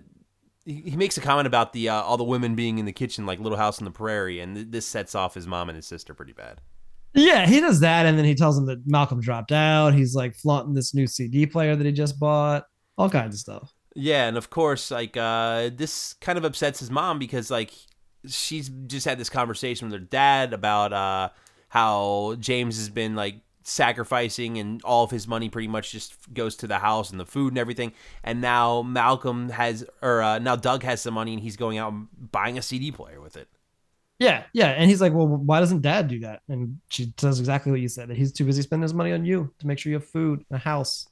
he he makes a comment about the uh, all the women being in the kitchen, like Little House on the Prairie, and th- this sets off his mom and his sister pretty bad. Yeah, he does that, and then he tells them that Malcolm dropped out. He's like flaunting this new CD player that he just bought, all kinds of stuff. Yeah, and of course, like uh, this kind of upsets his mom because like she's just had this conversation with her dad about uh, how James has been like sacrificing and all of his money pretty much just goes to the house and the food and everything. And now Malcolm has, or uh, now Doug has some money and he's going out and buying a CD player with it. Yeah, yeah, and he's like, "Well, why doesn't Dad do that?" And she says exactly what you said. That he's too busy spending his money on you to make sure you have food, and a house.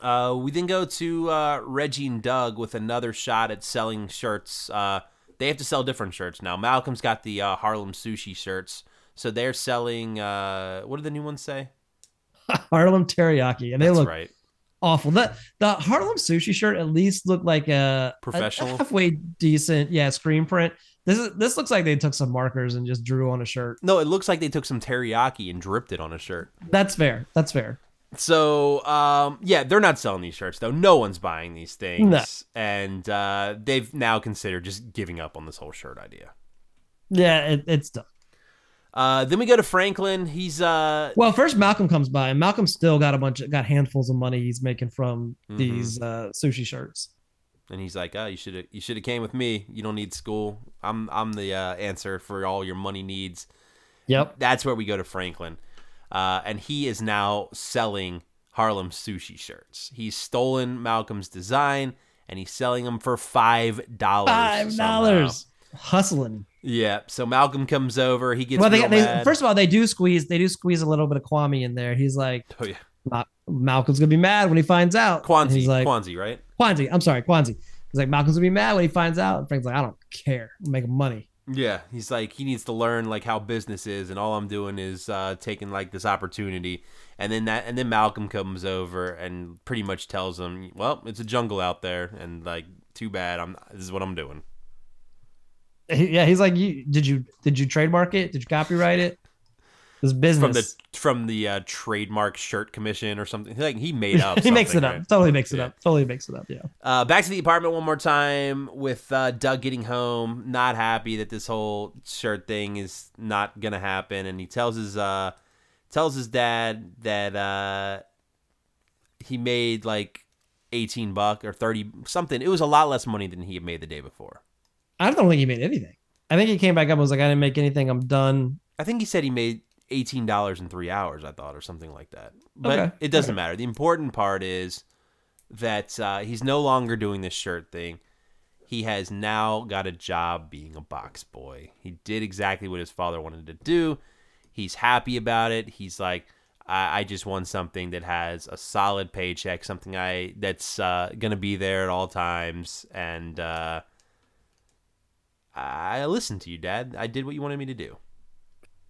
Uh, we then go to uh, Reggie and Doug with another shot at selling shirts. Uh, they have to sell different shirts now. Malcolm's got the uh, Harlem Sushi shirts, so they're selling. Uh, what do the new ones say? (laughs) Harlem teriyaki, and they That's look right. awful. The the Harlem sushi shirt at least looked like a a- Professional? a halfway decent, yeah, screen print. This is this looks like they took some markers and just drew on a shirt. No, it looks like they took some teriyaki and dripped it on a shirt. That's fair. That's fair. So, um, yeah, they're not selling these shirts though. No one's buying these things, No. and uh, they've now considered just giving up on this whole shirt idea. Yeah, it, it's done. Uh, then we go to Franklin. He's uh, Well, first Malcolm comes by, and Malcolm still got a bunch of got handfuls of money he's making from Mhm. these uh, sushi shirts. and he's like, "Oh, you should have you should have came with me. You don't need school. I'm I'm the uh, answer for all your money needs." Yep. That's where we go to Franklin, uh, and he is now selling Harlem sushi shirts. He's stolen Malcolm's design, and he's selling them for five dollars. Five dollars. Hustling. Yeah. So Malcolm comes over. He gets well, they, they first of all they do squeeze they do squeeze a little bit of Kwame in there. He's like, oh yeah, Ma- Malcolm's gonna be mad when he finds out. Kwanzi. He's like, Kwanzi, right? Kwanzi. I'm sorry, Kwanzi. He's like, Malcolm's gonna be mad when he finds out. And Frank's like, I don't care. I'm making money. Yeah. He's like he needs to learn like how business is, and all I'm doing is uh, taking like this opportunity. And then that, and then Malcolm comes over and pretty much tells him, "Well, it's a jungle out there, and like, too bad. I'm. This is what I'm doing." Yeah, he's like, you did you did you trademark it? Did you copyright it? This business. From the from the uh, trademark shirt commission or something. Like he made (laughs) up. he makes it up. right? Totally makes it Yeah. up. Totally makes it up. Yeah. Uh, back to the apartment one more time with uh, Doug getting home, not happy that this whole shirt thing is not gonna happen, and he tells his uh, tells his dad that uh, he made like eighteen buck or thirty something. It was a lot less money than he had made the day before. I don't think he made anything. I think he came back up and was like, I didn't make anything. I'm done. I think he said he made eighteen dollars in three hours. I thought, or something like that. But Okay. it doesn't Okay. matter. The important part is that uh, he's no longer doing this shirt thing. He has now got a job being a box boy. He did exactly what his father wanted to do. He's happy about it. He's like, I, I just want something that has a solid paycheck, something I that's uh, gonna be there at all times, and uh, I listened to you, Dad. I did what you wanted me to do.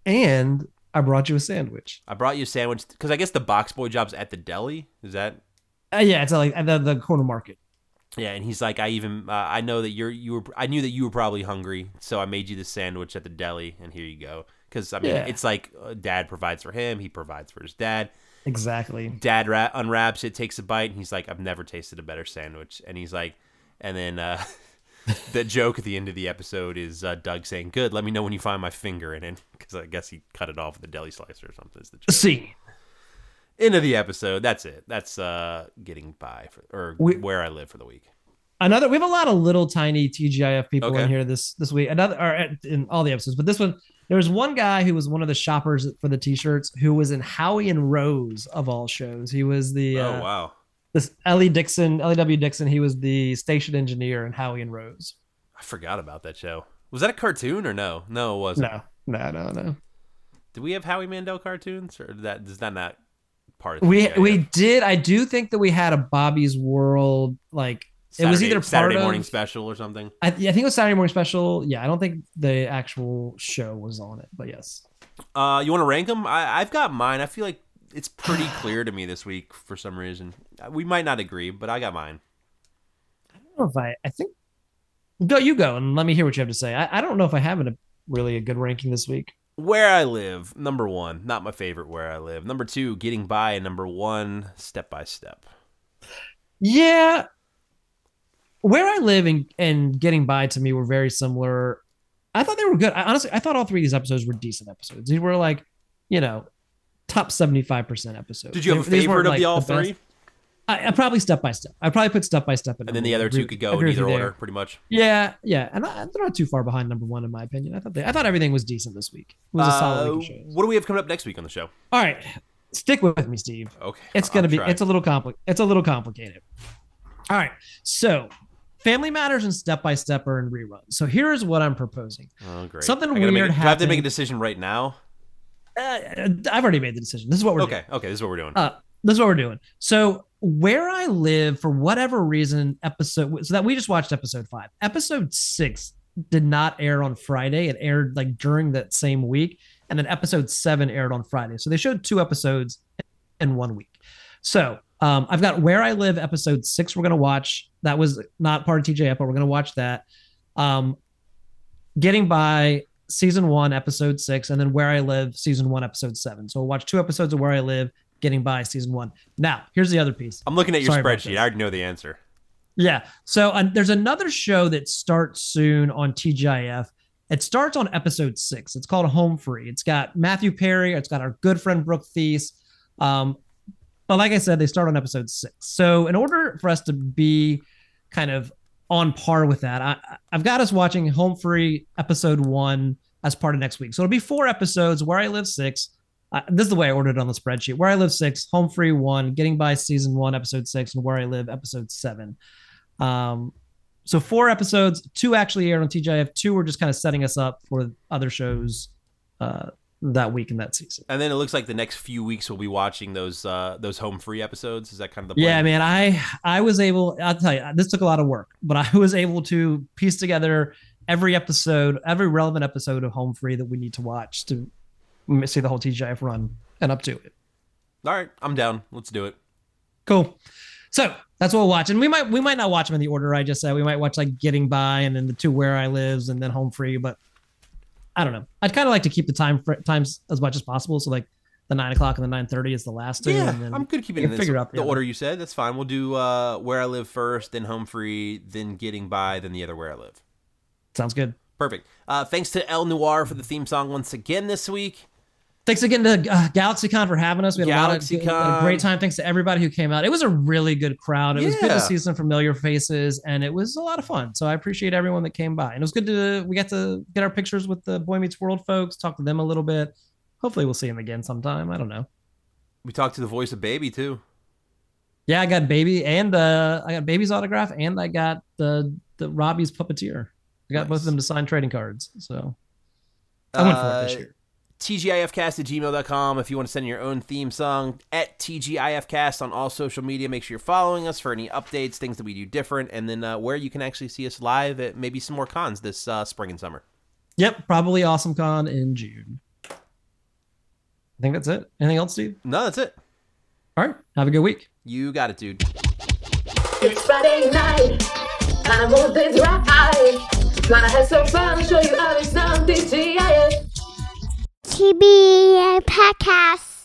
And I brought you a sandwich. I brought you a sandwich because I guess the box boy job's at the deli. Is that? Uh, yeah, it's like at the, the corner market. Yeah, and he's like, I even uh, I know that you're you were I knew that you were probably hungry, so I made you the sandwich at the deli, and here you go. Because I mean, Yeah. it's like uh, dad provides for him, he provides for his dad. Exactly. Dad ra- unwraps it, takes a bite, and he's like, I've never tasted a better sandwich. And he's like, and then uh, (laughs) (laughs) the joke at the end of the episode is uh, Doug saying, "Good, let me know when you find my finger in it," (laughs) because I guess he cut it off with a deli slicer or something. Is the joke. See, end of the episode. That's it. That's uh getting by for or We- where I live for the week. another. We have a lot of little tiny TGIF people Okay. in here this this week. Another or uh, in all the episodes, but this one there was one guy who was one of the shoppers for the t-shirts who was in Howie and Rose of all shows. He was the uh, oh wow. This Ellie Dixon, Ellie W Dixon. He was the station engineer in Howie and Rose. I forgot about that show. Was that a cartoon or no? No, it wasn't. No, no, no, no. Did we have Howie Mandel cartoons or did that is that not part of the We we did. I do think that we had a Bobby's World like it was either part Saturday of- morning special or something. I, yeah, I think it was Saturday morning special. Yeah, I don't think the actual show was on it, but yes. Uh, you want to rank them? I I've got mine. I feel like it's pretty clear to me this week for some reason. We might not agree, but I got mine. I don't know if I. I think go you go and let me hear what you have to say. I, I don't know if I have a really a good ranking this week. Where I live, number one, not my favorite. Where I live, number two, getting by, and number one, step by step. Yeah, where I live and and getting by to me were very similar. I thought they were good. I, honestly, I thought all three of these episodes were decent episodes. These were like, you know, top seventy five percent episodes. Did you have a favorite of like, the all the best. I, I probably step by step. I probably put step by step in. And then the other two could go in either you there. order, pretty much. Yeah, yeah, and I, they're not too far behind number one in my opinion. I thought they, I thought everything was decent this week. It was a solid Uh, week of shows. what do we have coming up next week on the show? All right, stick with me, Steve. Okay, It's I'll gonna be try. it's a little compli- It's a little complicated. All right, so Family Matters and Step by Step are in reruns. So here's what I'm proposing. oh, great. something I gotta make weird it- Do I have to make a decision right now? Uh, I've already made the decision. This is what we're doing. Okay, okay, this is what we're doing. Uh, this is what we're doing. So where I live, for whatever reason, episode so that we just watched episode five. Episode six did not air on Friday. It aired like during that same week, and then episode seven aired on Friday. So they showed two episodes in one week. So um, I've got where I live episode six. We're gonna watch. That was not part of TGIF, but we're gonna watch that. Um, getting by season one, episode six, and then where I live, season one, episode seven. So we'll watch two episodes of where I live, getting by season one. Now, here's the other piece. I'm looking at your sorry spreadsheet. I already know the answer. Yeah. So uh, there's another show that starts soon on TGIF. It starts on episode six. It's called Home Free. It's got Matthew Perry. It's got our good friend Brooke Theiss. Um, but like I said, they start on episode six. So in order for us to be kind of on par with that, I, I've got us watching Home Free episode one as part of next week. So it'll be four episodes. Where I live six. Uh, this is the way I ordered it on the spreadsheet. Where I live six, Home Free one, Getting by season one, episode six, and Where I live episode seven. Um, so four episodes, two actually aired on TGIF. Two were just kind of setting us up for other shows uh, that week in that season. And then it looks like the next few weeks we'll be watching those uh those home free episodes. Is that kind of the plan? Yeah, man, I I was able. I'll tell you, this took a lot of work, but I (laughs) was able to piece together every episode, every relevant episode of Home Free that we need to watch to see the whole TGIF run and up to it. All right, I'm down. Let's do it. Cool. So that's what we'll watch, and we might we might not watch them in the order I just said. We might watch like Getting By, and then the two Where I Lives, and then Home Free. But I don't know. I'd kind of like to keep the time fr- times as much as possible. So like the nine o'clock and the nine thirty is the last two. Yeah, and then I'm good keeping it figure out the the order you said. That's fine. We'll do uh where I live first, then home free, then getting by, then the other where I live. Sounds good. Perfect. Uh, thanks to El Noir for the theme song once again this week. Thanks again to uh, GalaxyCon for having us. We had a lot of a great time. Thanks to everybody who came out. It was a really good crowd. It was good to see some familiar faces, and it was a lot of fun. So I appreciate everyone that came by, and it was good to we got to get our pictures with the Boy Meets World folks, talk to them a little bit. Hopefully, we'll see them again sometime. I don't know. We talked to the voice of Baby too. Yeah, I got baby and uh, I got baby's autograph, and I got the the Robbie's puppeteer. I got both of them to sign trading cards. So I went for it this Uh, year. TGIFcast at gmail.com if you want to send your own theme song at TGIFcast on all social media. Make sure you're following us for any updates, things that we do different, and then uh, where you can actually see us live at maybe some more cons this uh, spring and summer. Yep, probably Awesome Con in June. I think that's it. Anything else, Steve? No, that's it. All right. Have a good week. You got it, dude. It's Friday night, and I'm on things right. Wanna have some fun, show you how it's something TIF. TBA podcast.